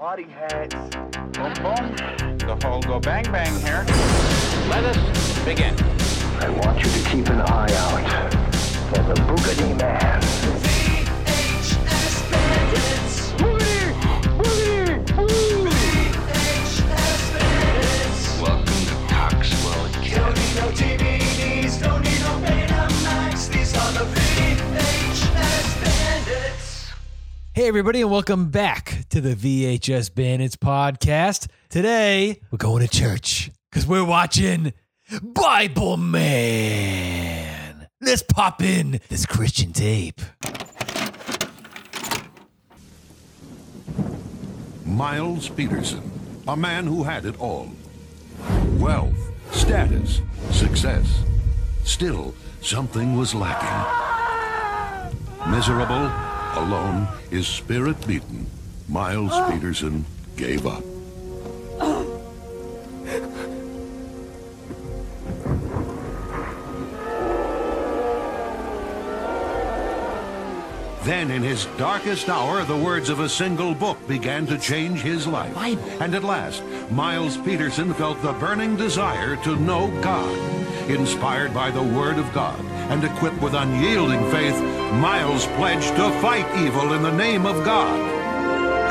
party hats. Boom, boom. The whole go bang bang here. Let us begin. I want you to keep an eye out for the Boogity Man. Welcome to Coxwell Academy. Hey, everybody, and welcome back to the VHS Bandits podcast. Today, we're going to church because we're watching Bible Man. Let's pop in this Christian tape. Miles Peterson, a man who had it all wealth, status, success. Still, something was lacking. Miserable, alone, his spirit beaten, Miles ah. Peterson gave up. Then, in his darkest hour, the words of a single book began to change his life. And at last, Miles Peterson felt the burning desire to know God. Inspired by the Word of God and equipped with unyielding faith, Miles pledged to fight evil in the name of God.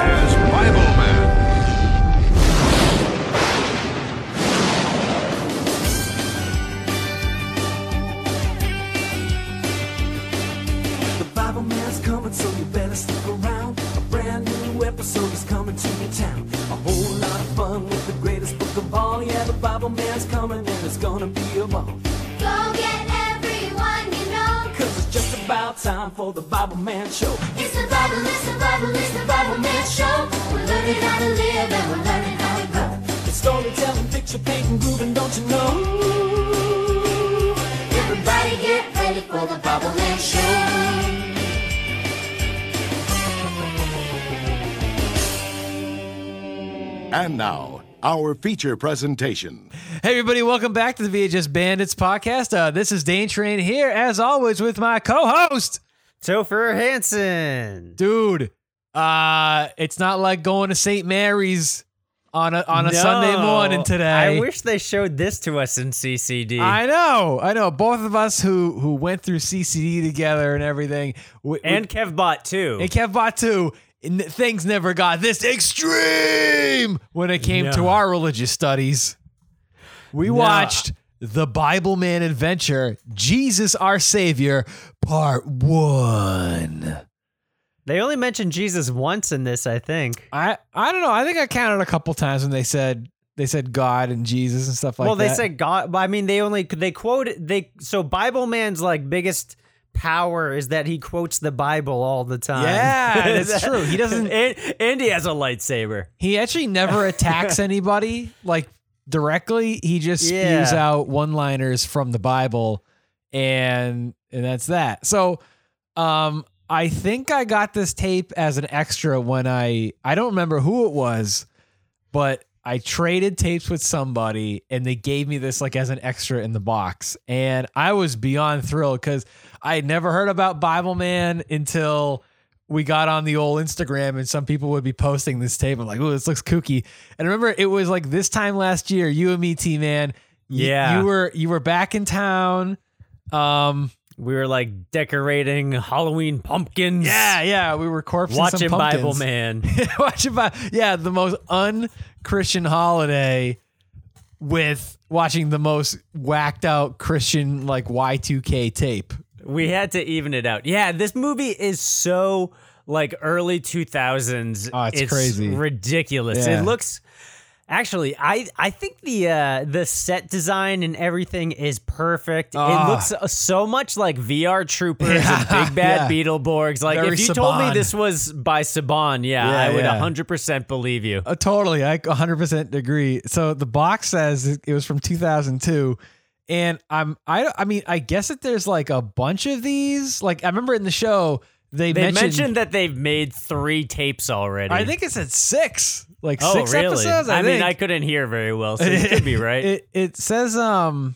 As Bible Man. The Bible Man's coming, so you better stick around. A brand new episode is coming to your town. A whole lot of fun with the greatest book of all. Yeah, the Bible Man's coming, and it's gonna be a ball. Go get everyone you know. Cause it's just about time for the Bible Man Show. It's the Bible, it's the Bible, it's the Bible Man Show. We're learning how to live and we're learning how to grow. It's storytelling, picture painting, grooving, don't you know? Everybody get ready for the Bible Man Show. And now, our feature presentation. Hey, everybody, welcome back to the VHS Bandits podcast. Uh, this is Dane Train here, as always, with my co host, Topher Hansson. dude. Uh, it's not like going to St. Mary's on a on a Sunday morning today. I wish they showed this to us in CCD. I know, I know. Both of us who who went through CCD together and everything, we, and Kevbot too. and Kev Bot too. n- Things never got this extreme when it came to our religious studies. We watched the Bible Man Adventure, Jesus Our Savior, Part One. they only mentioned Jesus once in this, I think. I I don't know. I think I counted a couple times when they said they said God and Jesus and stuff like well, that. Well, they said God. I mean, they only they quote they. So Bible Man's like biggest power is that he quotes the Bible all the time. Yeah, that's true. He doesn't- and, and he has a lightsaber. He actually never attacks anybody like directly. He just spews Yeah. out one-liners from the Bible and and that's that. So um I think I got this tape as an extra when I I don't remember who it was, but I traded tapes with somebody and they gave me this like as an extra in the box. And I was beyond thrilled cuz I had never heard about Bible Man until we got on the old Instagram and some people would be posting this tape. I'm like, oh, this looks kooky. And I remember it was like this time last year, you and me, T man. Yeah. You were you were back in town. Um We were like decorating Halloween pumpkins. yeah, yeah. We were corpsing Watching Bible. Man. watching Bible. yeah, the most un-Christian holiday with watching the most whacked out Christian like Y2K tape. We had to even it out. Yeah, this movie is so like early 2000s. Oh, it's crazy. ridiculous. Yeah. It looks Actually, I I think the uh the set design and everything is perfect. Ah. It looks uh, so much like VR Troopers Yeah, and Big Bad yeah. Beetleborgs. Like Very if you told me this was by Saban, yeah, Yeah, I would yeah. 100% believe you. Uh, totally. I 100% agree. So the box says it it was from 2002 and I'm I I mean I guess that there's like a bunch of these. Like I remember in the show they, They mentioned, mentioned, that they've made 3 tapes already. I think it said 6. Like Oh, 6 really? episodes. I, I, mean. I couldn't hear very well, so you could be right. It it says um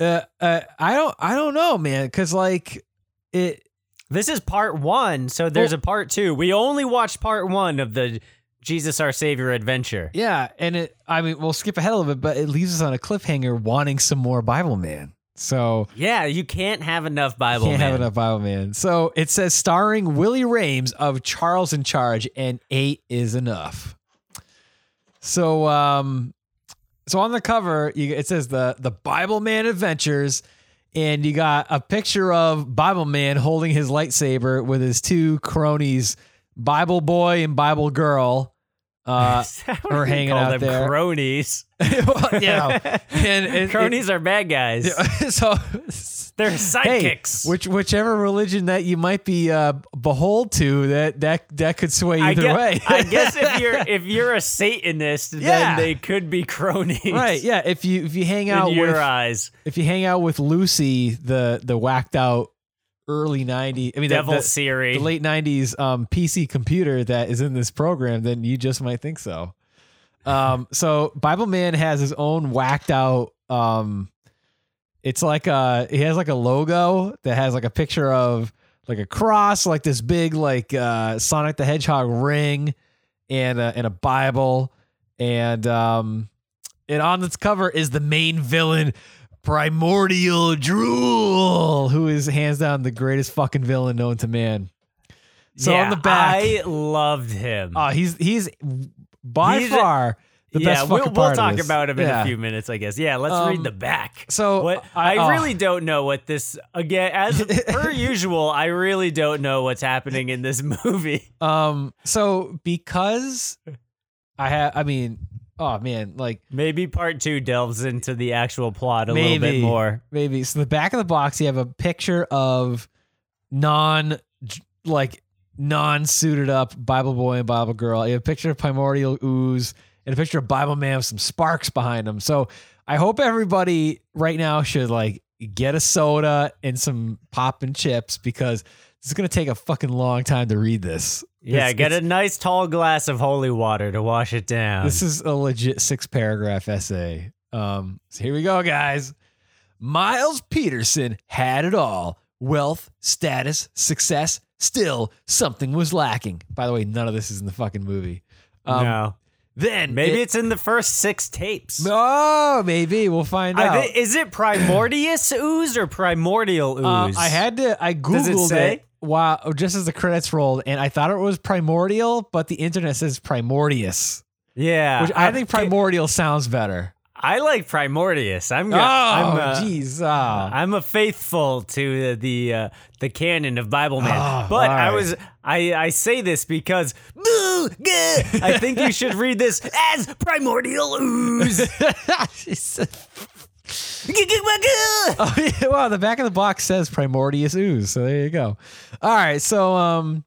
uh, uh I don't I don't know, man, cuz like it This is part one, so there's Well- a part two. We only watched part one of the Jesus Our Savior adventure. Yeah, and it. I mean, we'll skip ahead a little bit, but it leaves us on a cliffhanger, wanting some more Bible Man. So Yeah, you can't have enough Bible. can't man. have enough Bible Man. So it says starring Willie Aames of Charles in Charge, and eight is enough. So um, so on the cover, you, it says the the Bible Man Adventures, and you got a picture of Bible Man holding his lightsaber with his two cronies, Bible Boy and Bible Girl. Uh, are hanging call out them? there. Cronies. well, know, and, and Cronies are bad guys. so They're hey, which whichever religion that you might be uh, behold to, that that that could sway I either guess, way. I guess if you're if you're a Satanist, Yeah. then they could be cronies. right? Yeah, if you if you hang In out your with eyes, if you hang out with Lucy, the the whacked out early '90s, I mean the- Devil the, Siri. the late '90s um, PC computer that is in this program, then you just might think so. Um, so Bible Man has his own whacked out. Um, it's like a he has like a logo that has like a picture of like a cross, like this big like uh, Sonic the Hedgehog ring, and a, and a Bible, and um, and on its cover is the main villain. Primordial Drool, who is hands down the greatest fucking villain known to man. So yeah, on the back, I loved him. Oh, he's he's by He's a- far the yeah, best we'll, we'll talk about him in Yeah. a few minutes, I guess. Yeah, let's Um, read the back. So What I, I, oh, really don't know what this again as per usual. I really don't know what's happening in this movie. um so because I have I mean oh man like Maybe part two delves into the actual plot a little bit more. maybe so the back of the box you have a picture of non like non suited up Bible boy and Bible girl. You have a picture of primordial ooze and a picture of Bible man with some sparks behind him. So I hope everybody right now should like get a soda and some pop and chips because it's gonna take a fucking long time to read this. Yeah, It's- get a nice tall glass of holy water to wash it down. This is a legit six paragraph essay. Um, so here we go, guys. Miles Peterson had it all wealth, status, success. Still, something was lacking. By the way, none of this is in the fucking movie. Um, no, Then maybe it- it's in the first six tapes. oh, maybe we'll find I out. is it primordius ooze or primordial ooze? Uh, I had to. I googled it say? Wow, just as the credits rolled, and I thought it was primordial, but the internet says primordius, yeah, which I think primordial sounds better. I like primordius. I'm Oh, go- I'm, uh, jeez. Oh. I'm a faithful to the the, uh, the canon of Bible Man, Oh, but I was I I say this because I think you should read this as primordial ooze. Oh, yeah, wow, the back of the box says Primordius Ooze. So there you go. All right. So um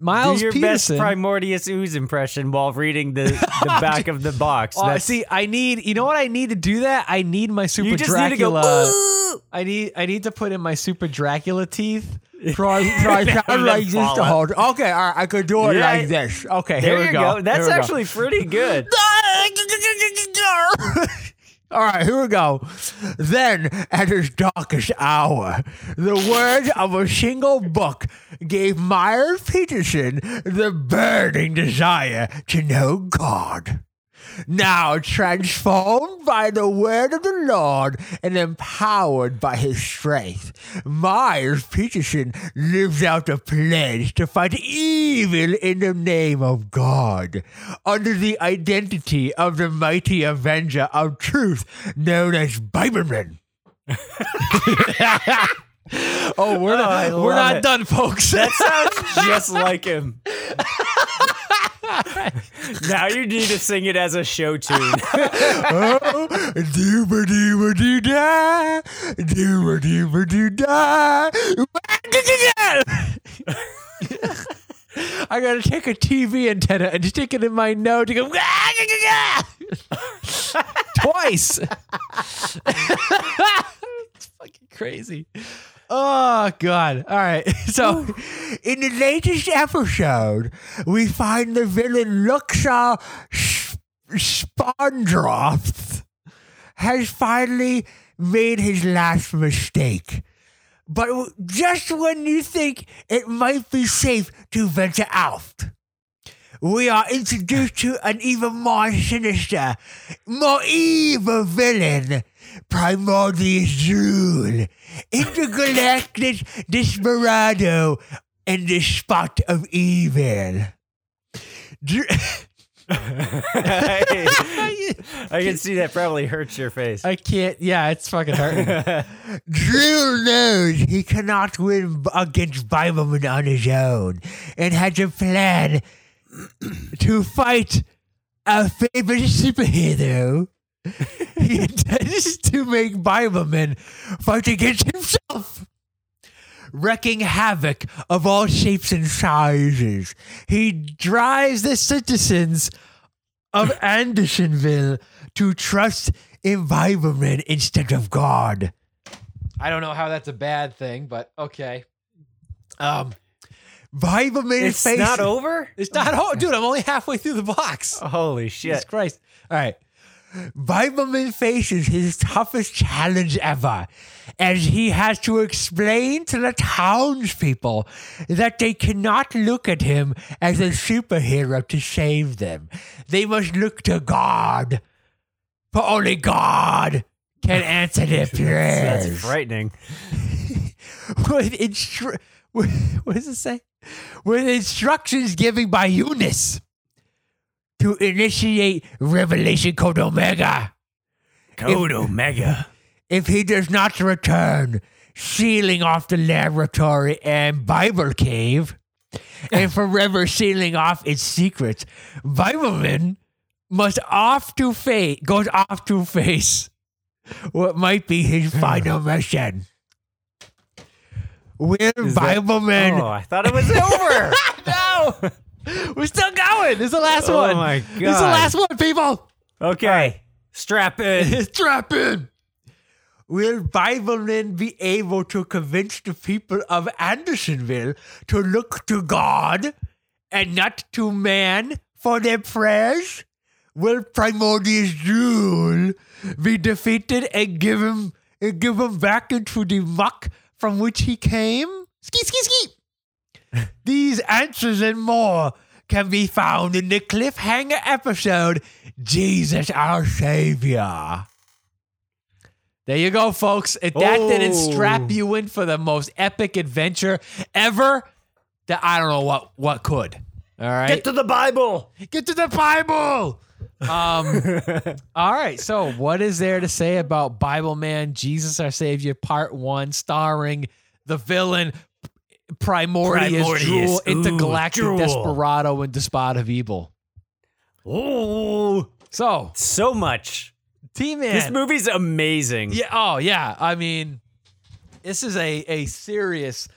Miles Do your Peterson. best primordius ooze impression while reading the, the back of the box. Oh, That's- see, I need you know what I need to do that? I need my super you just Dracula. need to go. "Boo!" I need I need to put in my super Dracula teeth. Try, try, And try then like this fall to out. hold. Okay, all right, I could do it Yeah. like this. Okay, There here we you go. go. That's Here we go. actually pretty good. All right, here we go. Then, at his darkest hour, the words of a single book gave Myers Peterson the burning desire to know God. Now transformed by the word of the Lord and empowered by his strength, Myers Peterson lives out the pledge to fight evil in the name of God, under the identity of the mighty avenger of truth known as Biberman. oh, we're not, we're not it. done, folks. That sounds just like him. Now you need to sing it as a show tune. Oh, dooba dooba doo da, dooba dooba doo da. I gotta take a TV antenna and stick it in my nose to go twice. it's fucking crazy. Oh god! All right. So, in the latest episode, we find the villain Luxor Spondroth has finally made his last mistake. but just when you think it might be safe to venture out, we are introduced to an even more sinister, more evil villain, Primordius Drool, intergalactic desperado, and the spot of evil. Dr- I can see that probably hurts your face. I can't. Yeah, it's fucking hurting. Drew knows he cannot win against Bibleman on his own and has a plan to fight a favorite superhero. he intends to make Bibleman fight against himself. Wrecking havoc of all shapes and sizes. He drives the citizens of Andersonville to trust in Bibleman instead of God. I don't know how that's a bad thing, but okay. Um, Bibleman It's faces not over? it's not. Oh, dude, I'm only halfway through the box. Holy Jesus shit. Christ! All right. Bibleman faces his toughest challenge ever as he has to explain to the townspeople that they cannot look at him as a superhero to save them. They must look to God, for only God can answer their prayers. That's frightening. with instru- with, what does it say? With instructions given by Eunice to initiate Revelation Code Omega. Code Omega. If he does not return, sealing off the laboratory and Bible cave, and forever sealing off its secrets, Bibleman must off to face goes off to face what might be his final mission. Will Bibleman Oh, I thought it was over. No, we're still going. This is the last Oh one. my This is the last one, people. okay. Strap in. Strap in. Will Bibleman be able to convince the people of Andersonville to look to God and not to man for their prayers? Will Primordius Jewel be defeated and given and given back into the muck from which he came? Ski ski ski. These answers and more can be found in the cliffhanger episode, Jesus Our Savior. There you go, folks. If that didn't Oh. strap you in for the most epic adventure ever, that I don't know what what could. All right. Get to the Bible. Get to the Bible. Um, all right. So, what is there to say about Bible Man, Jesus Our Savior, Part One, starring the villain Primordius, Primordius. Jewel, Ooh, intergalactic Jewel. desperado, and despot of evil? Oh, So, so much. T This movie's amazing. Yeah. Oh, yeah. I mean, this is a a serious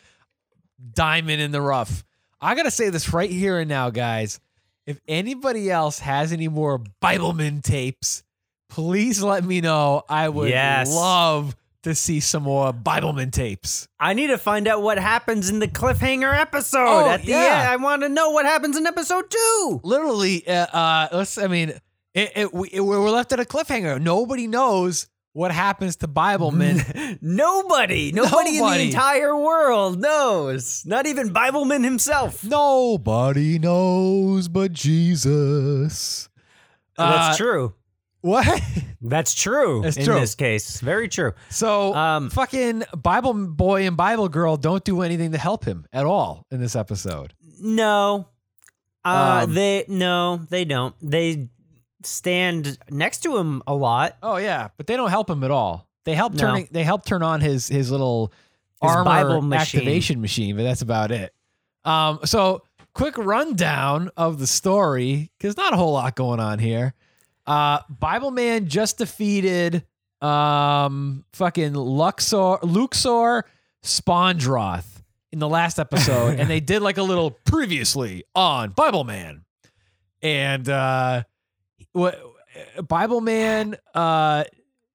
diamond in the rough. I gotta say this right here and now, guys. If anybody else has any more Bibleman tapes, please let me know. I would Yes. love to see some more Bibleman tapes. I need to find out what happens in the cliffhanger episode. Oh, At the yeah. end, I want to know what happens in episode two. Literally, uh, uh let's. I mean, it, it, we, it- we're left at a cliffhanger. Nobody knows what happens to Bibleman. Nobody, nobody, in the entire world knows. Not even Bibleman himself. Nobody knows but Jesus. That's Uh, true. What? That's true. That's in true. this case, very true. So, Um, fucking Bible boy and Bible girl don't do anything to help him at all in this episode. No, uh, Um, they no, they don't. They stand next to him a lot. Oh yeah, but they don't help him at all. They help No. turning. They help turn on his his little His armor Bible machine. activation machine, but that's about it. Um, so quick rundown of the story because not a whole lot going on here. Uh, Bible Man just defeated um fucking Luxor Luxor Spondroth in the last episode, and they did like a little previously on Bible Man, and uh, what Bible Man uh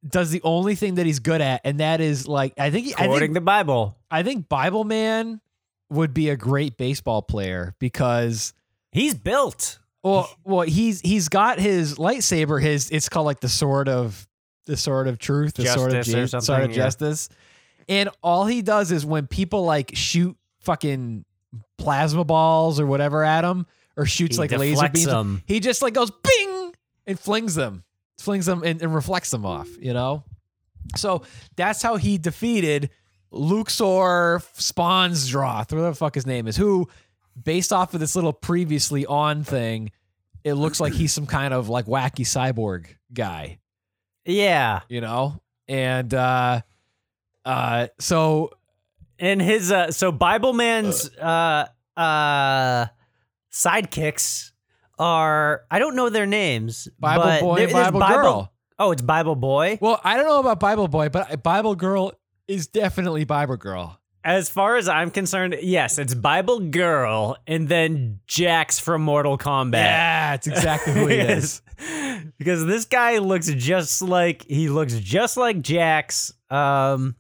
does the only thing that he's good at, and that is like I think I think the Bible. I think Bible Man would be a great baseball player because He's built. Well well he's he's got his lightsaber his it's called like the sword of the sword of truth the sword of Justice ju- sword of yeah. justice And all he does is when people like shoot fucking plasma balls or whatever at him, or shoots He like laser beams, them. he just like goes bing and flings them, flings them and, and reflects them off. You know, so that's how he defeated Luxor Spawnsdroth, whatever the fuck his name is, who, based off of this little previously on thing, it looks like he's some kind of like wacky cyborg guy Yeah. you know and uh uh so in his uh so Bible Man's uh uh sidekicks are I don't know their names. bible but boy there- and bible, girl Oh, it's Bible Boy. well i don't know about bible boy but bible girl is definitely bible girl As far as I'm concerned, yes, it's Bible Girl and then Jax from Mortal Kombat. yeah it's exactly who he is because this guy looks just like he looks just like Jax. Um,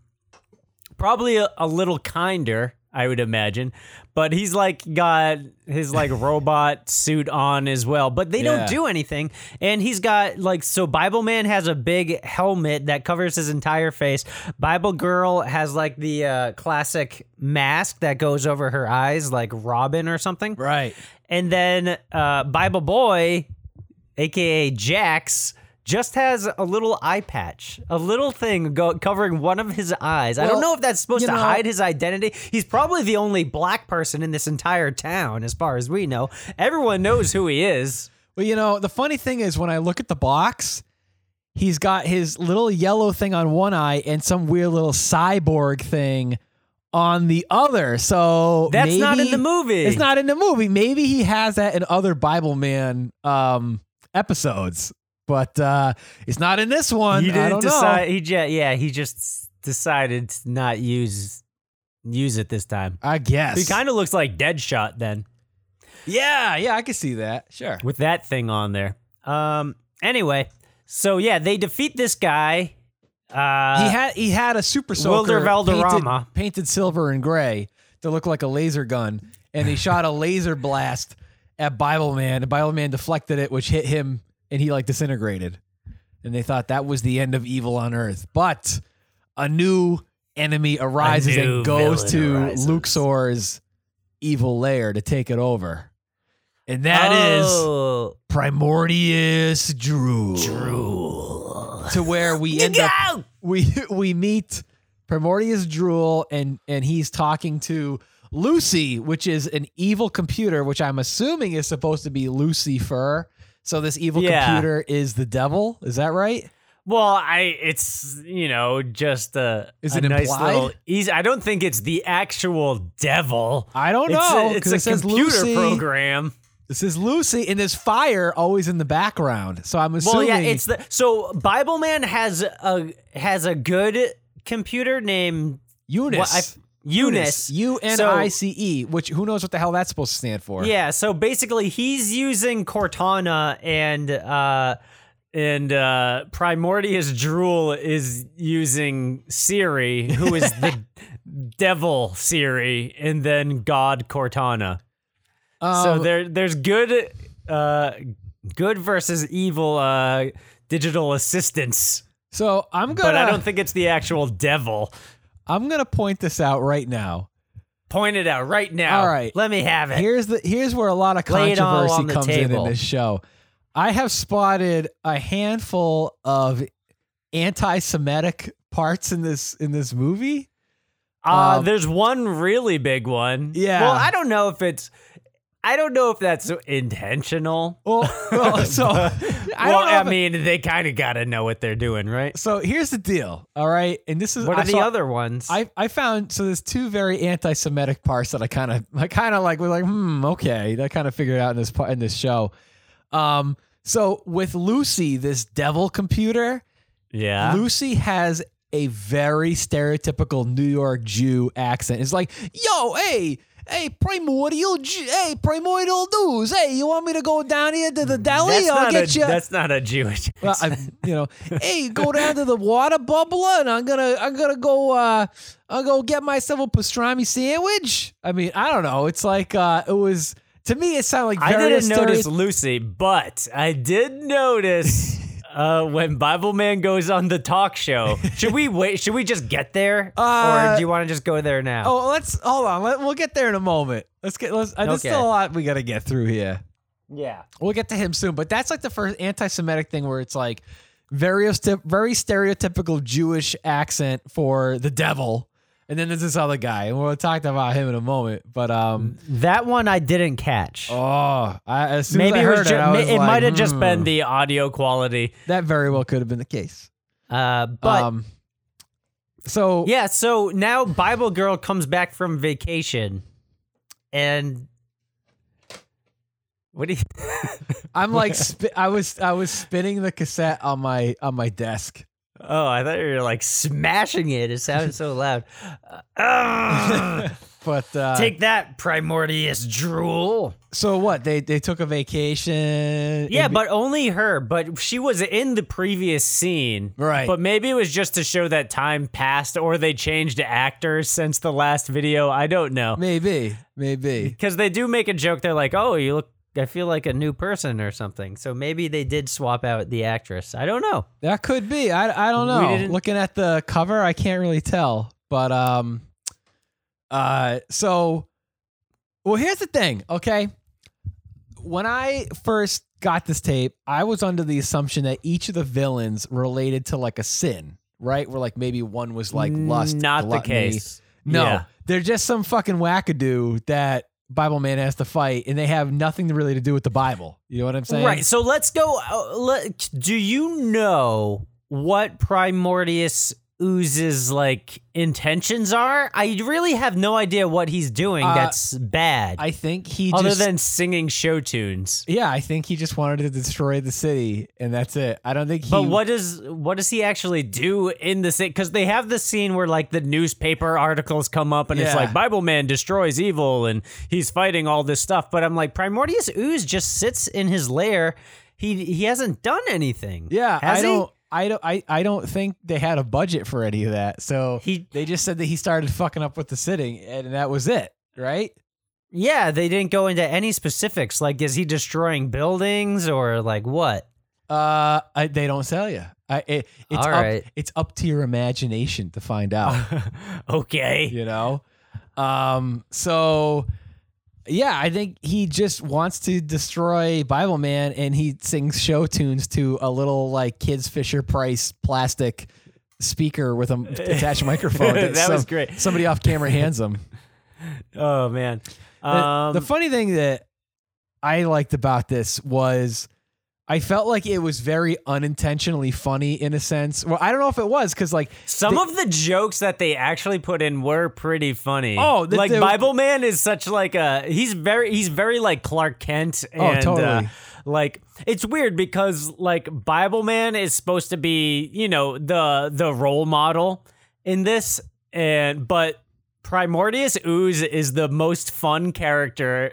probably a, a little kinder, I would imagine. But he's like got his like robot suit on as well. But they Yeah. don't do anything. And he's got like so Bible Man has a big helmet that covers his entire face. Bible Girl has like the uh, classic mask that goes over her eyes, like Robin or something. right And then uh, Bible Boy, aka Jax, just has a little eye patch, a little thing go- covering one of his eyes. I don't know if that's supposed to know- hide his identity. He's probably the only black person in this entire town, as far as we know. Everyone knows who he is. well you know the funny thing is when i look at the box he's got his little yellow thing on one eye and some weird little cyborg thing on the other so That's not in the movie. It's not in the movie. Maybe he has that in other Bible Man um episodes, but uh it's not in this one. He didn't don't decide. know. He just yeah. He just decided to not use use it this time. I guess. He kind of looks like Deadshot then. yeah, yeah, I can see that. Sure. with that thing on there. Um. Anyway, so yeah, they defeat this guy. Uh, he had he had a super Valderrama. painted, painted silver and gray to look like a laser gun, and he shot a laser blast at Bible Man, and Bible Man deflected it, which hit him, and he like disintegrated. And they thought that was the end of evil on Earth, but a new enemy arises new and goes to arises. Luxor's evil lair to take it over, and that is oh, Primordius Drool. To where we end up we we meet Primordius Drool and and he's talking to Lucy, which is an evil computer, which I'm assuming is supposed to be Lucifer. So this evil Yeah. computer is the devil. Is that right? Well, I it's you know just a Is it a nice implied? little easy. I don't think it's the actual devil. I don't It's know. a, it's a it computer Lucy. program. This is Lucy, and there's fire always in the background. So I'm assuming. Well, yeah, it's the so Bible Man has a has a good computer named Eunice. Eunice. U N I C E, which who knows what the hell that's supposed to stand for? Yeah, so basically he's using Cortana and uh and uh Primordius Drool is using Siri, who is the devil Siri, and then God Cortana. so Um, there there's good uh good versus evil uh digital assistants. So I'm gonna. But I don't think it's the actual devil. I'm gonna point this out right now. Point it out right now. All right. Let me have it. Here's the here's where a lot of Lay it all controversy on the comes in in this show. I have spotted a handful of anti-Semitic parts in this in this movie. Uh, Um, there's one really big one. Yeah. Well, I don't know if it's. I don't know if that's intentional. Well, well so I well. I if mean, they kind of got to know what they're doing, right? so here's the deal. All right, and this is What I are the other ones? I, I found so there's two very anti-Semitic parts that I kind of I kind of like was like hmm okay that kind of figured out in this part in this show. Um, so with Lucy, this devil computer, yeah. Lucy has a very stereotypical New York Jew accent. It's like, yo, hey, hey, primordial, hey, primordial news. Hey, you want me to go down here to the deli? that's, I'll not get a, you. that's not a Jewish. Well, I, you know, hey, go down to the water bubbler, and I'm gonna, I'm gonna go, uh, I'll go get myself a pastrami sandwich. I mean, I don't know. It's like, uh, it was to me, it sounded like I didn't notice. Lucy, but I did notice uh, when Bible Man goes on the talk show. Should we wait? Should we just get there, Uh, or do you want to just go there now? Oh, let's hold on. Let, we'll get there in a moment. Let's get. Let's. Uh, there's Okay. still a lot we got to get through here. yeah. We'll get to him soon, but that's like the first anti-Semitic thing where it's like very very stereotypical Jewish accent for the devil, and then there's this other guy, and we'll talk about him in a moment. But um, That one I didn't catch. oh, I, as soon Maybe as I it was ju- it, I was it like, might have just hmm, been the audio quality. that very well could have been the case. Uh, but um, so yeah, so now Bible Girl comes back from vacation, and what do you? I'm like spi- I was I was spinning the cassette on my on my desk. Oh, I thought you were like smashing it. It sounded so loud. Uh, But uh, take that, Primordius drool. so what they they took a vacation. Yeah, but only her. But she was in the previous scene. Right. But maybe it was just to show that time passed or they changed actors since the last video. I don't know. maybe maybe Because they do make a joke. They're like, oh, you look, I feel like a new person or something. So maybe they did swap out the actress. I don't know. that could be. I I don't know. Looking at the cover, I can't really tell. But um, uh, so well, here's the thing. Okay, when I first got this tape, I was under the assumption that each of the villains related to like a sin, right? Where like maybe one was like lust, Not the case. No, Yeah. they're just some fucking wackadoo that Bible Man has to fight, and they have nothing really to do with the Bible. You know what I'm saying? Right. So let's go. Uh, let, do you know what Primordius Ooze's like intentions are? I really have no idea what he's doing Uh, that's bad. I think he other just, than singing show tunes. yeah, I think he just wanted to destroy the city, and that's it. I don't think he. But what does what does he actually do in the city? Because they have the scene where like the newspaper articles come up and it's like Bible Man destroys evil and he's fighting all this stuff. But I'm like Primordius Ooze just sits in his lair. He he hasn't done anything. Yeah, Has I he? don't. I don't. I, I don't think they had a budget for any of that. So He- they just said that he started fucking up with the sitting, and that was it. Right? Yeah, they didn't go into any specifics. Like, is he destroying buildings or like what? Uh, I, they don't sell you. I, it, it's All up, right. It's up to your imagination to find out. okay. you know um so yeah i think he just wants to destroy bible man and he sings show tunes to a little like kids fisher price plastic speaker with a attached microphone That was great. somebody off camera hands him Oh man. The- Um, the funny thing that i liked about this was I felt like it was very unintentionally funny in a sense. Well, I don't know if it was because like Some they- of the jokes that they actually put in were pretty funny. Oh, the- like the- Bible Man is such like a he's very he's very like Clark Kent. And, Oh, totally. uh, like it's weird because like Bible Man is supposed to be you know the the role model in this, and but Primordius Ooze is the most fun character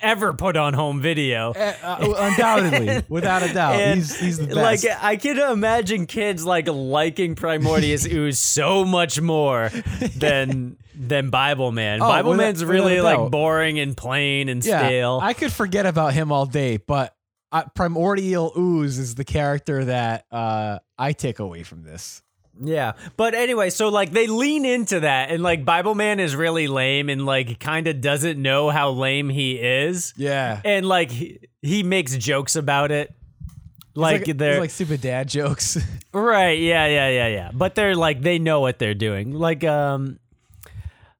ever put on home video. Uh, uh, undoubtedly, without a doubt, And, he's he's the Like. I can imagine kids like liking Primordius Ooze so much more than than Bible Man. Oh, Bible without- Man's really like boring and plain and yeah, stale. I could forget about him all day, but uh, Primordial Ooze is the character that uh, I take away from this. Yeah. But anyway, so like they lean into that and like Bible Man is really lame and like kind of doesn't know how lame he is. Yeah, And like he, he makes jokes about it. Like, it's they're like stupid dad jokes. Right. Yeah. Yeah. Yeah. Yeah. But they're like they know what they're doing. Like um,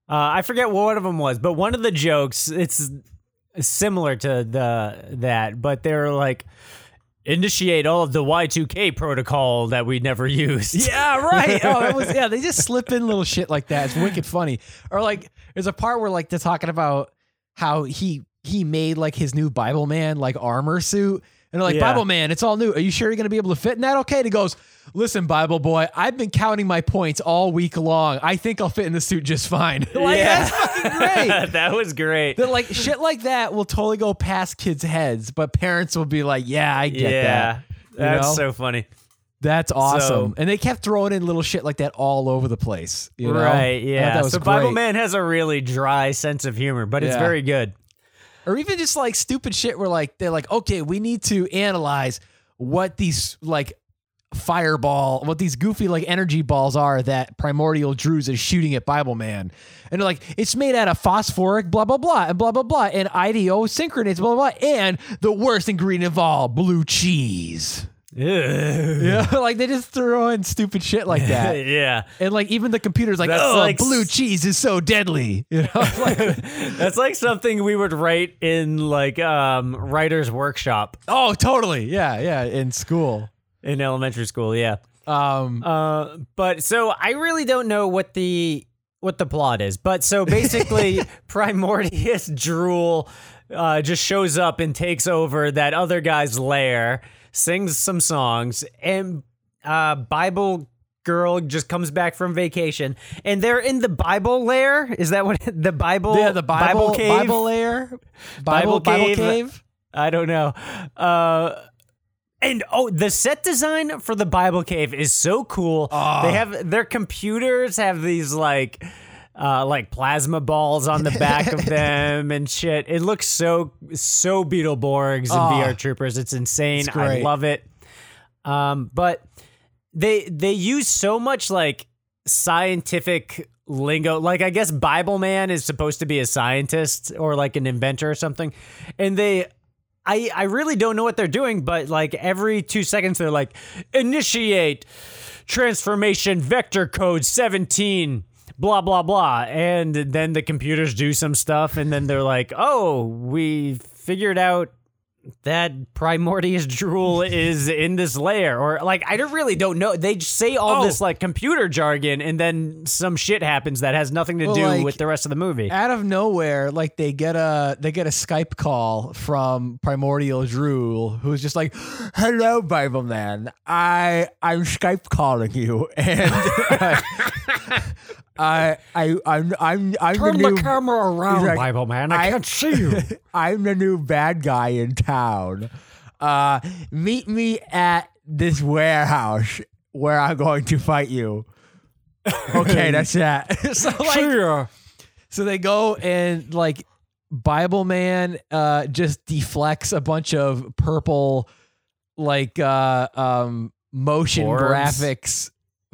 uh, I forget what one of them was, but one of the jokes it's similar to the that, but they're like initiate all of the Y2K protocol that we never used. yeah, right. Oh, it was yeah. They just slip in little shit like that. It's wicked funny. Or like, there's a part where like they're talking about how he he made like his new Bible man like armor suit. And they're like, Yeah. Bible man, it's all new. Are you sure you're gonna be able to fit in that? Okay. And he goes, Listen, Bible boy, I've been counting my points all week long. I think I'll fit in the suit just fine. like that's fucking great. that was great. That like shit like that will totally go past kids' heads, but parents will be like, "Yeah, I get yeah. that." That's know? so funny. That's awesome. So- and they kept throwing in little shit like that all over the place. You know? Right. Yeah. So Bible. Man has a really dry sense of humor, but it's very good. Or even just like stupid shit where like they're like, okay, we need to analyze what these like fireball, what these goofy like energy balls are that Primordial Drews is shooting at Bible Man. And they're like, it's made out of phosphoric, blah, blah, blah, and blah, blah, blah, and IDO synchronates, blah, blah, blah, and the worst ingredient of all, blue cheese. Yeah, like they just throw in stupid shit like that. yeah. And like even the computer's like, That's oh, like blue s- cheese is so deadly. You know, like, That's like something we would write in like um writer's workshop oh, totally. Yeah, yeah. In school. in elementary school, yeah. Um, Uh, but so I really don't know what the what the plot is. But so basically, Primordius Drool uh, just shows up and takes over that other guy's lair, sings some songs, and uh, Bible girl just comes back from vacation, and they're in the Bible lair. Is that what the Bible? yeah, the Bible, cave. Bible layer, Bible Bible, Bible cave. cave. I don't know. Uh, and oh, the set design for the Bible cave is so cool. Ah. They have their computers have these like uh, like plasma balls on the back of them and shit. It looks so so Beetleborgs and Ah. VR Troopers. It's insane. It's I love it. Um, but they they use so much like scientific lingo. Like I guess Bible Man is supposed to be a scientist or like an inventor or something, and they. I, I really don't know what they're doing, but like every two seconds they're like, initiate transformation vector code 17, blah, blah, blah. And then the computers do some stuff, and then they're like, oh, we figured out that Primordius Drool is in this layer. Or like, I don't really don't know. They just say all Oh. this like computer jargon, and then some shit happens that has nothing to Well, do like, with the rest of the movie. Out of nowhere, like they get a they get a Skype call from Primordial Drool, who's just like, "Hello, Bible Man. I I'm Skype calling you, and uh, I I I'm I'm I'm the new camera around, like, Bible Man. I- I can't see you. I'm the new bad guy in town. Uh, meet me at this warehouse where I'm going to fight you. Okay, that's that. so like, so they go and like Bible Man uh just deflects a bunch of purple like uh um motion Orbs. graphics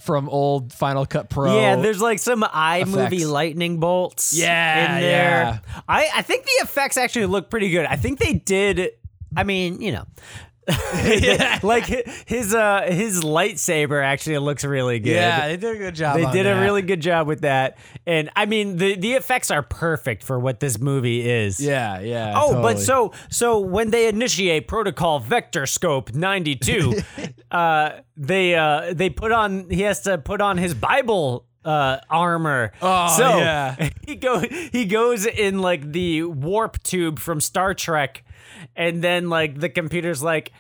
from old Final Cut Pro. Yeah, there's like some iMovie lightning bolts. Yeah, in there. yeah. I I think the effects actually look pretty good. I think they did. I mean, you know. like his uh his lightsaber actually looks really good. Yeah, they did a good job. They did a really good job with that. And I mean the the effects are perfect for what this movie is. Yeah, yeah. Oh, but so so when they initiate protocol vector scope 92, uh they uh they put on he has to put on his Bible uh armor. Oh, so yeah. he go he goes in like the warp tube from Star Trek and then like the computer's like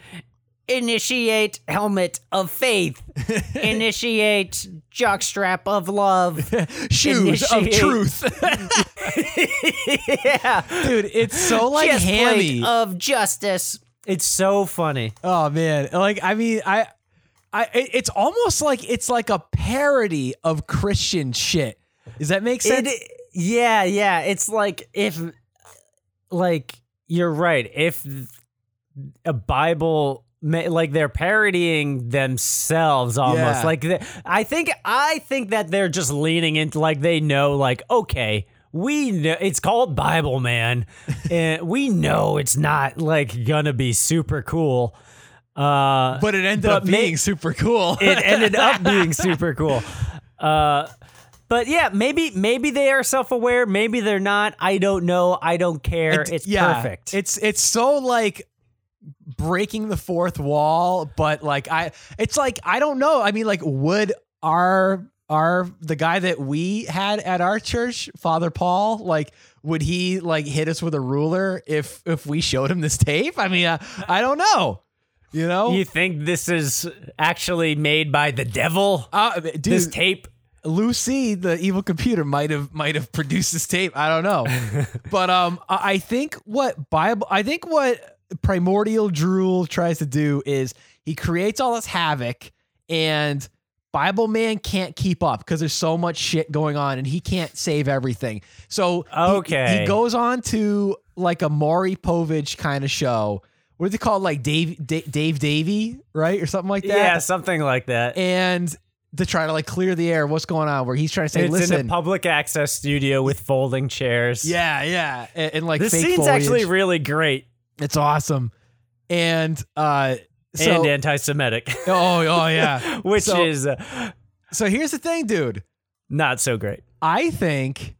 initiate helmet of faith initiate jockstrap of love shoes of truth. yeah Dude, it's so like chest hammy. of justice. It's so funny. oh man. Like I mean, I I it- it's almost like it's like a parody of Christian shit. Does that make sense? It, yeah, yeah. It's like if, like, you're right. If a Bible, like they're parodying themselves almost. Yeah. Like, I think, I think that they're just leaning into like they know, like, okay. We know it's called Bible Man, and we know it's not like gonna be super cool. Uh, but it ended but up being super cool. it ended up being super cool. Uh, but yeah, maybe maybe they are self aware. Maybe they're not. I don't know. I don't care. It- it's yeah, perfect. It's it's so like breaking the fourth wall, but like I it's like I don't know. I mean like would our our the guy that we had at our church, Father Paul, like would he like hit us with a ruler if if we showed him this tape? I mean, uh, I don't know. You know? you think this is actually made by the devil? uh, dude, this tape? Lucy, the evil computer, might have might have produced this tape. I don't know, but um, I think what Bible, I think what Primordial Drool tries to do is he creates all this havoc, and Bible Man can't keep up because there's so much shit going on, and he can't save everything. So he- Okay. he, goes on to like a Maury Povich kind of show what is it called? Like Dave Dave, Dave Davy, right, or something like that. Yeah, something like that. and to try to like clear the air. What's going on? Where he's trying to say, it's in listen, a public access studio with folding chairs. yeah, yeah, and, and like This scene's foliage. actually really great it's awesome, and uh, so and anti-Semitic, oh oh yeah, which So- is uh, so here's the thing, dude. not so great. I think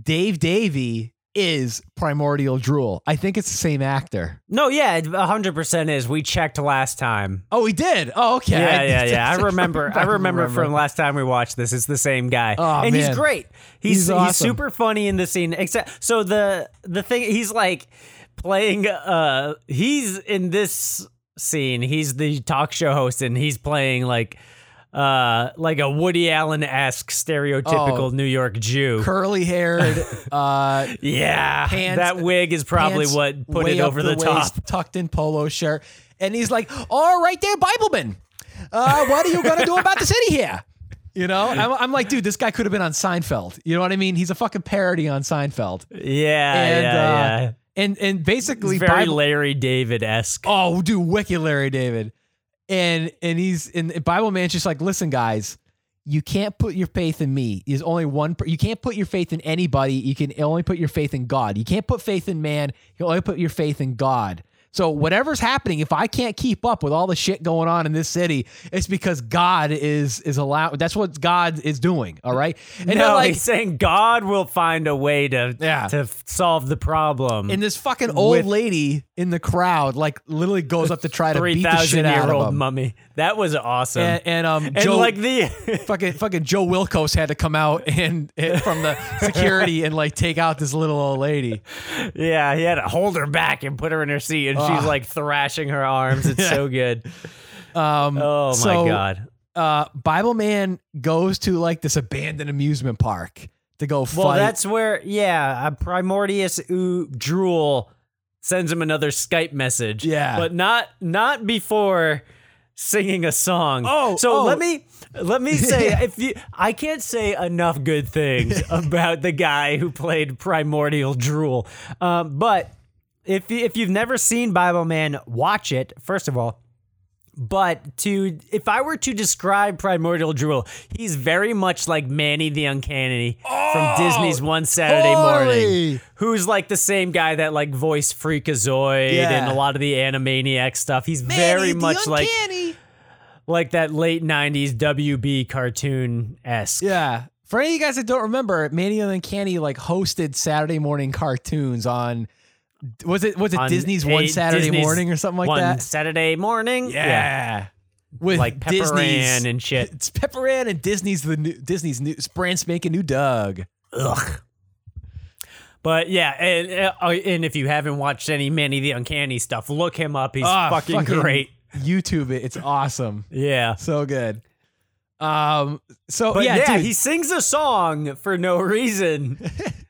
Dave Davy is primordial drool. I think it's the same actor. No, yeah, it 100% is. We checked last time. Oh, we did. Oh, okay. Yeah, yeah, yeah. I remember. I remember from last time we watched this. It's the same guy, Oh, and he's great. He's He's he's, super funny in the scene. Except, so the the thing he's like playing. Uh, he's in this scene. He's the talk show host, and he's playing like. Uh, like a Woody Allen esque stereotypical Oh. New York Jew. curly haired. Uh, yeah, Pants- that wig is probably what put it over the, top. waist, tucked in polo shirt, and he's like, "All right, there, Bibleman. Uh, what are you gonna do about the city here?" You know, I'm, I'm like, dude, this guy could have been on Seinfeld. You know what I mean? He's a fucking parody on Seinfeld, Yeah, and yeah, uh, yeah. and and basically, It's very Bible- Larry David esque. Oh, dude, wicked Larry David. And and he's and Bible man's just like, listen, guys, you can't put your faith in me. There's only one. You can't put your faith in anybody. You can only put your faith in God. You can't put faith in man. You only put your faith in God. So whatever's happening, if I can't keep up with all the shit going on in this city, it's because God is is allowed. That's what God is doing. All right. And no, like, he's saying God will find a way to Yeah. to f- solve the problem. and this fucking old With- lady in the crowd, like, literally goes up to try to Three beat the thousand shit out year of old him. mummy. That was awesome. And, and um, And, Joe, like the fucking fucking Joe Wilkos had to come out and, and from the security and like take out this little old lady. yeah, he had to hold her back and put her in her seat, and. She's like thrashing her arms. It's so good. Um, Oh my so, god. Uh, Bible Man goes to like this abandoned amusement park to go fight. Well, that's where yeah, uh, Primordius ooh, Drool sends him another Skype message. Yeah. but not not before singing a song. Oh, so oh. let me let me say if you I can't say enough good things about the guy who played Primordial Drool. Um, but if if you've never seen Bible Man, watch it first of all. But to if I were to describe Primordial Drool, he's very much like Manny the Uncanny from oh, Disney's One Saturday Morning, who's like the same guy that like voiced Freakazoid Yeah. and a lot of the Animaniac stuff. He's Manny very much like like that late '90s WB cartoon esque. yeah. For any of you guys that don't remember, Manny and Uncanny like hosted Saturday morning cartoons on. Was it was it On Disney's One Saturday Disney's Morning or something like One that? Saturday morning, Yeah. With like Pepper Disney's Ann and shit. It's Pepper Ann and Disney's the new Disney's new brand spanking new Doug. Ugh. But yeah, and, uh, and if you haven't watched any Manny the Uncanny stuff, look him up. He's Ah, fucking, great. YouTube it. It's awesome. Yeah. So good. Um. So But yeah, yeah, he sings a song for no reason.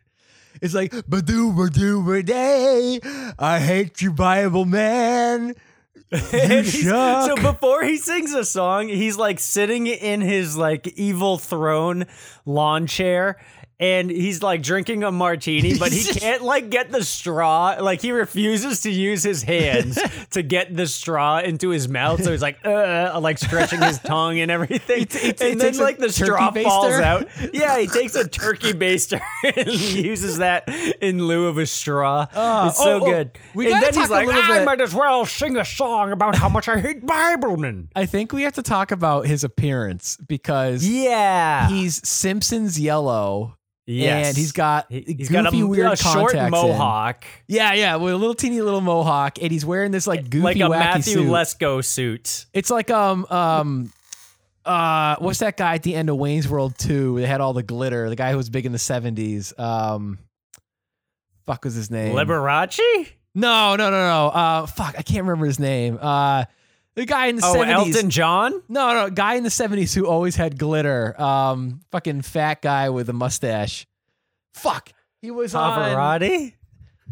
it's like badoo badoo baday. I hate you, Bible man. You so before he sings a song, he's like sitting in his like evil throne lawn chair. And he's like drinking a martini, but he can't like get the straw. Like he refuses to use his hands to get the straw into his mouth. So he's like, uh, like stretching his tongue and everything. he and then like the straw falls out. Yeah, he takes a turkey baster and he uses that in lieu of a straw. it's so oh, oh, good. we and then he's like, I bit- might as well sing a song about how much I hate Bibleman. I think we have to talk about his appearance because Yeah. he's Simpsons yellow. Yes. And he's got He- goofy he's got a, weird a short contacts in. mohawk, Yeah, yeah, with a little teeny little mohawk, and he's wearing this like goofy like a wacky Matthew suit. Lesko suit. It's like um um uh what's that guy at the end of Wayne's World 2? They had all the glitter. The guy who was big in the 70s. Um fuck was his name? Liberace? No, no, no, no. Uh fuck, I can't remember his name. Uh the guy in the Oh, 70s. Elton John? No, no, guy in the 70s who always had glitter. Um fucking fat guy with a mustache. Fuck. He was on Pavarotti?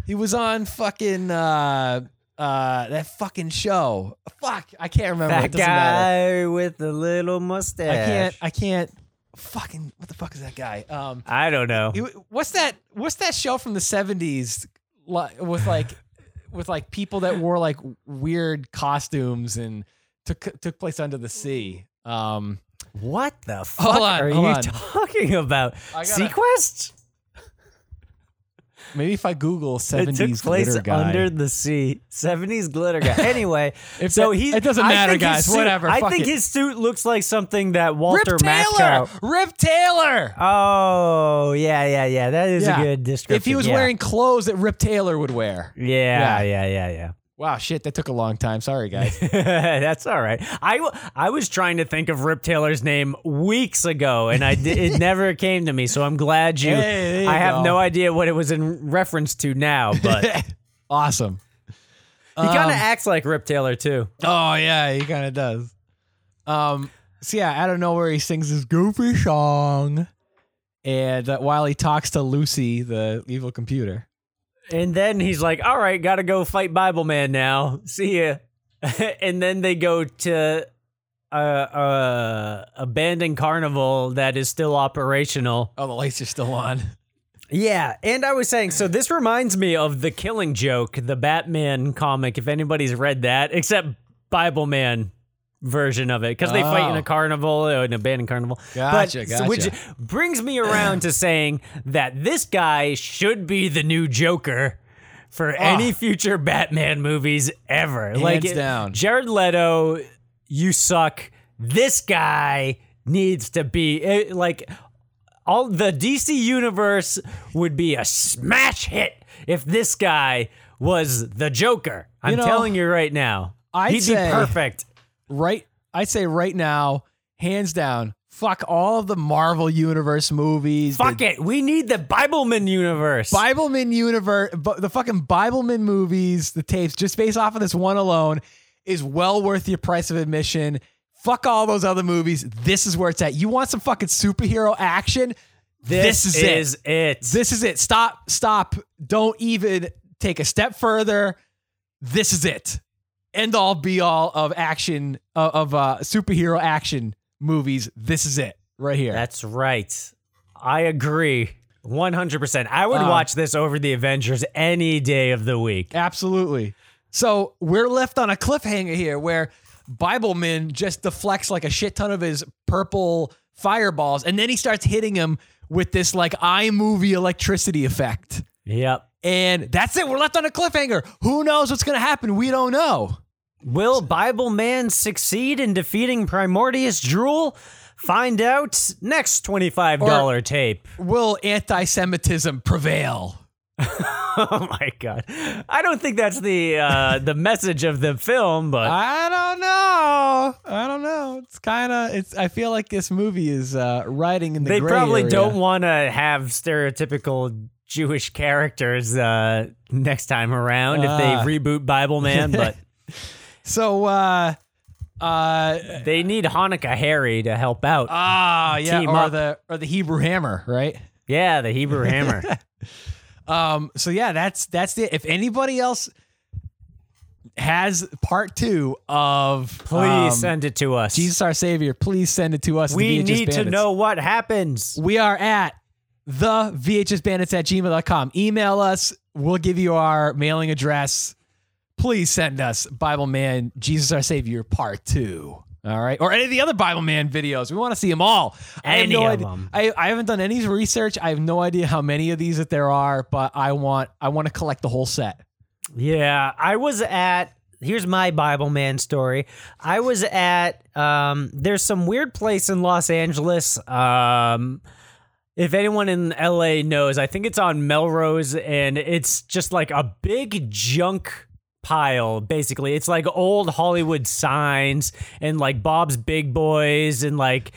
he was on fucking uh uh that fucking show. Fuck, I can't remember. That doesn't matter. guy with the little mustache. I can't. I can't. Fucking. What the fuck is that guy? Um. I don't know. he- what's that? What's that show from the seventies? Like With like, with like people that wore like weird costumes and took took place under the sea. Um, What the fuck on, are you on. talking about? Gotta- SeaQuest? Maybe if I Google It seventies took place glitter guy. under the sea. 70s glitter guy. Anyway, If so he it doesn't matter, guys. suit- Whatever, I think it. his suit looks like something that Walter Rip Taylor. Rip Taylor. Oh, yeah, yeah, yeah. That is Yeah. a good description. If he was yeah. wearing clothes that Rip Taylor would wear. Yeah, Yeah. yeah, yeah, yeah. Wow, shit, that took a long time. Sorry, guys. That's all right. I, w- I was trying to think of Rip Taylor's name weeks ago, and I di- it never came to me. So I'm glad you. Hey, you I have go. no idea what it was in reference to now, but awesome. he kind Um, of acts like Rip Taylor too. Oh yeah, he kind of does. Um. So yeah, out of nowhere, he sings this goofy song, and uh, while he talks to Lucy, the evil computer. And then he's like, "All right, got to go fight Bible Man now. See ya." and then they go to a, a abandoned carnival that is still operational. Oh, the lights are still on. Yeah, and I was saying, so this reminds me of the Killing Joke, the Batman comic. If anybody's read that, except Bible Man version of it, because they fight in Oh. a carnival, uh, an abandoned carnival. Gotcha, so- Which brings me around to saying that this guy should be the new Joker. For any future Batman movies ever, like down. Jared Leto, you suck. This guy needs to be eh, like all the DC universe would be a smash hit if this guy was the Joker. I'm know, telling you right now. I'd He'd say- be perfect. Right, I'd say right now, hands down, fuck all of the Marvel Universe movies. Fuck the it. We need the Bibleman universe. Bibleman universe, the fucking Bibleman movies, the tapes, just based off of this one alone, is well worth your price of admission. Fuck all those other movies. This is where it's at. You want some fucking superhero action? this, is, it. is it. This is it. Stop, stop. Don't even take a step further. This is it. End all be all of action, of, of uh, superhero action movies. This is it right here. That's right. I agree. 100%. I would Um, watch this over the Avengers any day of the week. Absolutely. So we're left on a cliffhanger here where Bibleman just deflects like a shit ton of his purple fireballs, and then he starts hitting him with this like iMovie electricity effect. Yep. And that's it. We're left on a cliffhanger. Who knows what's going to happen? We don't know. Will Bible Man succeed in defeating Primordius Drool? Find out next $25 tape. Will anti Semitism prevail? Oh my god. I don't think that's the uh the message of the film, but I don't know. I don't know. It's kind of, it's, I feel like this movie is uh, riding in the they probably area. don't want to have stereotypical Jewish characters uh next time around if they reboot Bible Man, but So, uh, uh, they need Hanukkah Harry to help out. Ah, yeah, or up. the or the Hebrew Hammer, right? yeah, the Hebrew Hammer. Um, so yeah, that's that's it. If anybody else has part two of Please um, send it to us. Jesus our Savior, please send it to us. we VHS need to know what happens. We are at the VHSBandits at gmail.com. Email us. We'll give you our mailing address. Please send us Bible Man, Jesus Our Savior, part two. All right. Or any of the other Bible Man videos. We want to see them all. I Any no of idea. them. I, I haven't done any research. I have no idea how many of these that there are, but I want I want to collect the whole set. Yeah, I was at. Here's my Bible man story. I was at. Um, there's some weird place in Los Angeles. Um, if anyone in LA knows, I think it's on Melrose, and it's just like a big junk pile. Basically, it's like old Hollywood signs and like Bob's Big Boys and like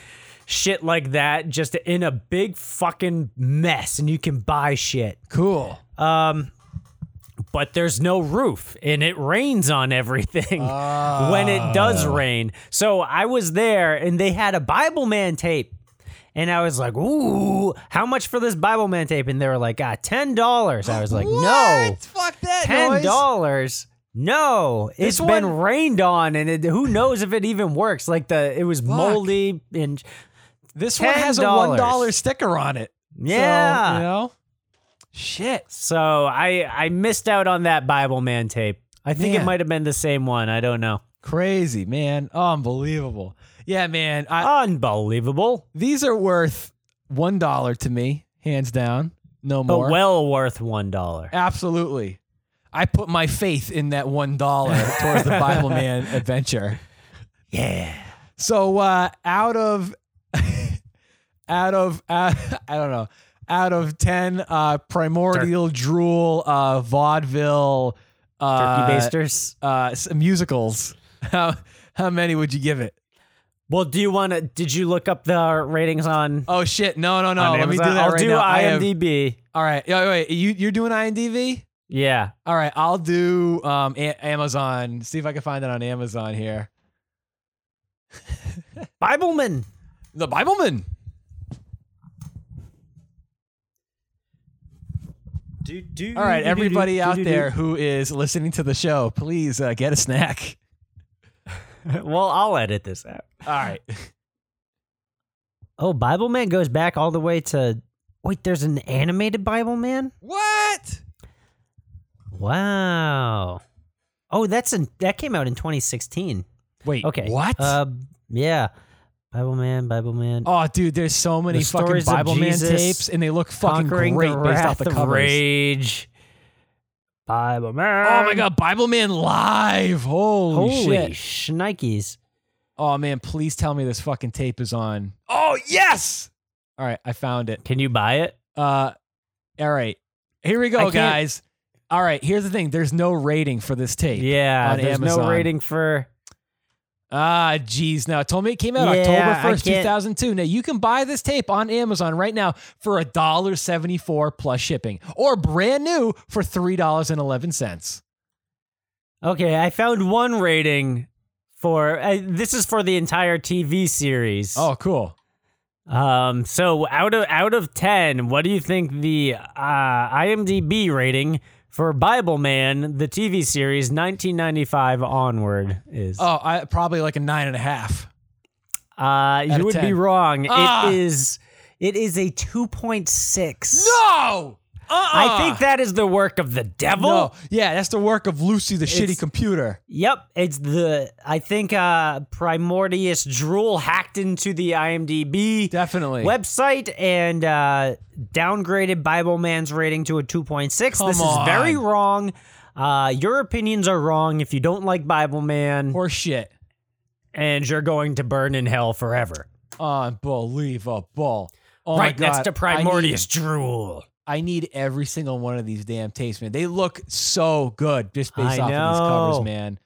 shit like that, just in a big fucking mess, and you can buy shit Cool. Um, but there's no roof and it rains on everything when it does rain. So I was there and they had a Bible Man tape. And I was like, ooh, how much for this Bible Man tape? And they were like, ah, $10. I was like, no, What? Fuck that ten noise. $10. No, it's This been one- rained on, and it, who knows if it even works? Like the it was moldy and This one has a one dollar sticker on it. So, Yeah. you know, Shit. So I I missed out on that Bible Man tape. I think Man. it might have been the same one. I don't know. Crazy, man. Unbelievable. Yeah, man. I, Unbelievable. these are worth one dollar to me, hands down. No more, But well worth one dollar. Absolutely. I put my faith in that one dollar towards the Bible Man adventure. Yeah. So uh, out of out of uh, I don't know out of ten uh, primordial drool uh, vaudeville uh, Turkey basters. uh, musicals, how how many would you give it? Well, do you want to? Did you look up the ratings on? Oh shit! No, no, no. Let me do that I'll right do now. I have- IMDb. all right. Yeah, wait. You you're doing IMDb? Yeah. All right. I'll do um A- Amazon. See if I can find it on Amazon here. Bibleman. The Bibleman. Do, do, All right, everybody out there who is listening to the show, please uh, get a snack. Well, I'll edit this out. All right. Oh, Bible Man goes back all the way to. Wait, there's an animated Bible Man. What? Wow. Oh, that's in that came out in 2016. Wait. Okay. What? Uh, yeah. Bible Man, Bible Man. oh, dude, there's so many The fucking stories of Bible Man Jesus tapes, and they look fucking Conquering great the based Wrath off the of covers. Rage. Bible Man. Oh my god, Bible Man live! Holy, Holy shit! shnikes. Oh man, please tell me this fucking tape is on. Oh yes! All right, I found it. Can you buy it? Uh, all right, here we I go, can't- guys. All right, here's the thing. There's no rating for this tape. Yeah, there's Amazon. no rating for. Ah, geez. Now, it told me it came out Yeah, October 1st, 2002. Now, you can buy this tape on Amazon right now for $1.74 plus shipping or brand new for $3.11. Okay, I found one rating for. Uh, this is for the entire TV series. Oh, cool. Um. So out of out of ten, what do you think the uh, IMDb rating for Bible Man, the TV series, 1995 onward is? Oh, I, probably like a nine and a half. uh, you would 10. be wrong. Ah. It is. It is a 2.6. No! Uh-uh. I think that is the work of the devil. No. Yeah, that's the work of Lucy, the shitty It's- computer. Yep, it's the I think uh Primordius Drool hacked into the IMDb Definitely. website and uh downgraded Bible Man's rating to a 2.6. Come this on. is very wrong. Uh your opinions are wrong if you don't like Bible Man Horse shit. and you're going to burn in hell forever. Unbelievable. Oh right God. next to I need- Primordius Drool. I need every single one of these damn tapes, man. They look so good just based I off of these covers, man.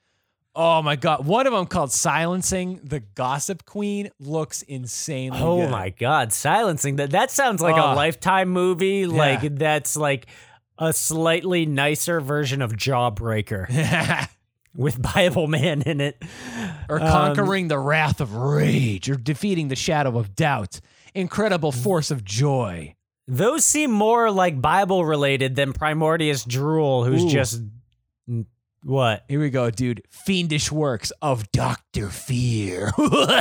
Oh my god, one of them called "Silencing the Gossip Queen" looks insanely Oh good. my god, silencing that that sounds like Ah. a lifetime movie like that's like a slightly nicer version of Jawbreaker. with Bible Man in it. or Um, conquering the wrath of rage, or defeating the shadow of doubt. Incredible force of joy. Those seem more like Bible related than Primordius Drool, who's Ooh. just what? Here we go, dude. Fiendish works of Doctor Fear.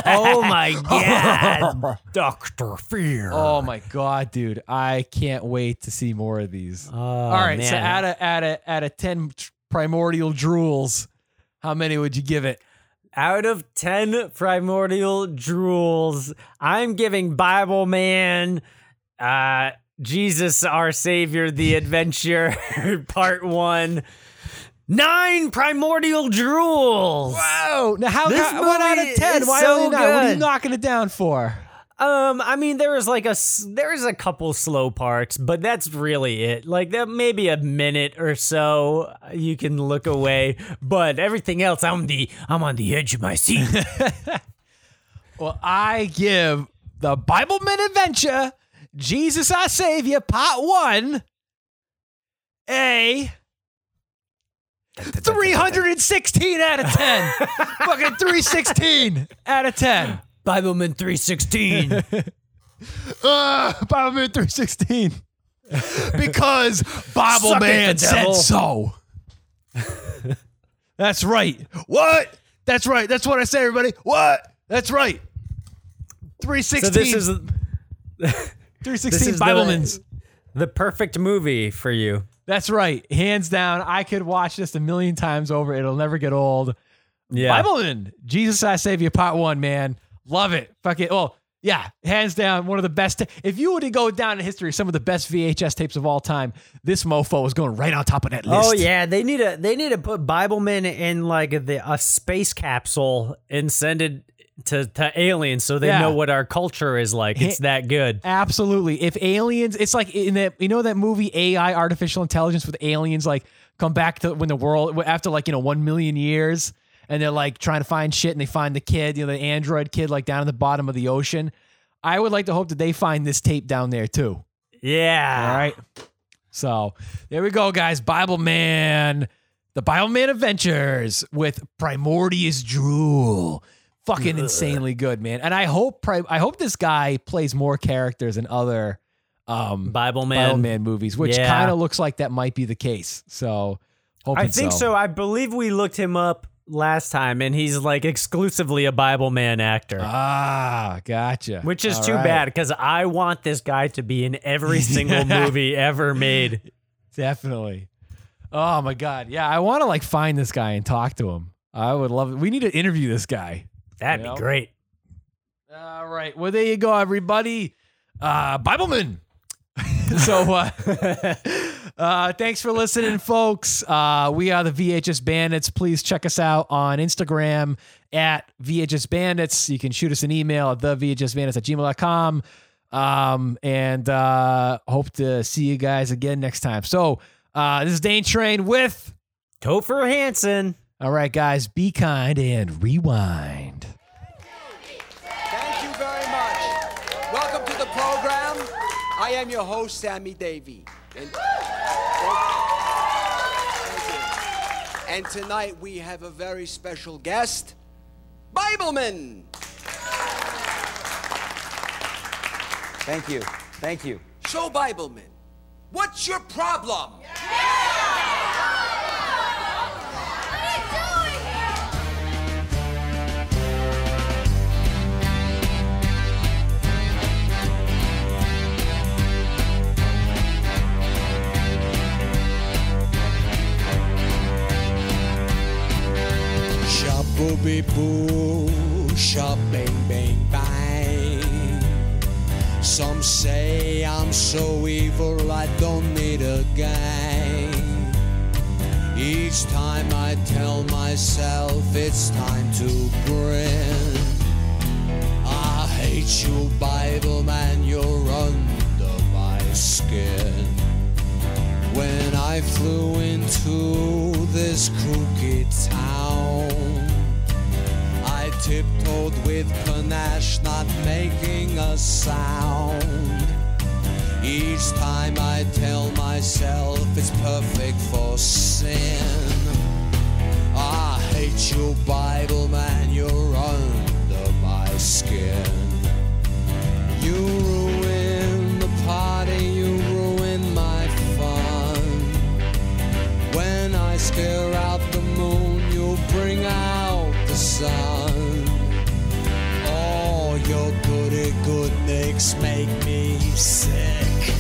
Oh my god, Doctor Fear. Oh my god, dude! I can't wait to see more of these. Oh, All right, so man. out of out of out of ten primordial drools, how many would you give it? Out of 10 primordial drools, I'm giving Bible Man, uh, Jesus our Savior, the Adventure, part one, nine primordial drools. Wow! Now, how, This how one out of ten? is Why so only nine? What are you knocking it down for? Um, I mean, there was like a there is a couple slow parts, but that's really it. Like that, maybe a minute or so you can look away, but everything else, I'm the I'm on the edge of my seat. Well, I give the Bibleman Adventure, Jesus Our Savior, Part One, a 316 out of 10. Fucking 316 out of 10. Bibleman three sixteen. Uh, Bibleman 316. Because Bible Suck it, Man the said so. That's right. What? That's right. That's what I say, everybody. What? That's right. 316. so this is 316 Biblemans. The, The perfect movie for you. That's right. Hands down, I could watch this a million times over. It'll never get old. Yeah. Bibleman, Jesus I Save You Part One, man. Love it. Fuck it. Well, yeah, hands down, one of the best. if you were to go down in history, some of the best VHS tapes of all time, this mofo is going right on top of that oh, list. Oh yeah, they need to they need to put Bibleman in like the a space capsule and send it to, to aliens so they Yeah. know what our culture is like. It's that good. Absolutely. If aliens, it's like in that you know that movie AI, artificial intelligence, with aliens like come back to when the world after like you know one million years, and they're like trying to find shit, and they find the kid, you know, the android kid, like down at the bottom of the ocean. I would like to hope that they find this tape down there too. Yeah. All right. So there we go, guys. Bible Man, the Bible Man Adventures with Primordius Drool. Fucking insanely good, man. And I hope I hope this guy plays more characters in other um Bible Man. Bible Man movies, which Yeah. kind of looks like that might be the case. So I think so. I believe we looked him up last time and he's like exclusively a Bible Man actor. Ah, gotcha. which is All too right. bad because I want this guy to be in every single movie ever made. Definitely. Oh my god. Yeah, I want to like find this guy and talk to him. I would love it. We need to interview this guy. That'd You know? be great. All right. Well, there you go, everybody. Uh, Bibleman. so, uh, uh, thanks for listening, folks. Uh, we are the VHS Bandits. Please check us out on Instagram at VHS Bandits. You can shoot us an email at the VHS Bandits at gmail.com. Um, and uh, hope to see you guys again next time. So, uh, this is Dane Train with. Topher Hansson. All right, guys, be kind and rewind. Thank you very much. Welcome to the program. I am your host, Sammy Davy. And, and tonight we have a very special guest, Bibleman. Thank you. Thank you. So, Bibleman, what's your problem? Shop booby boo, shop bang bang bang. Some say I'm so evil I don't need a gang. Each time I tell myself it's time to grin. I hate you, Bible man, you're under my skin. When I flew into this crooked town, tiptoed with panache, not making a sound. Each time I tell myself it's perfect for sin. I hate you, Bible man, you're under my skin. You ruin the party, you ruin my fun. When I scare out the moon, you bring out the sun. Good make me sick.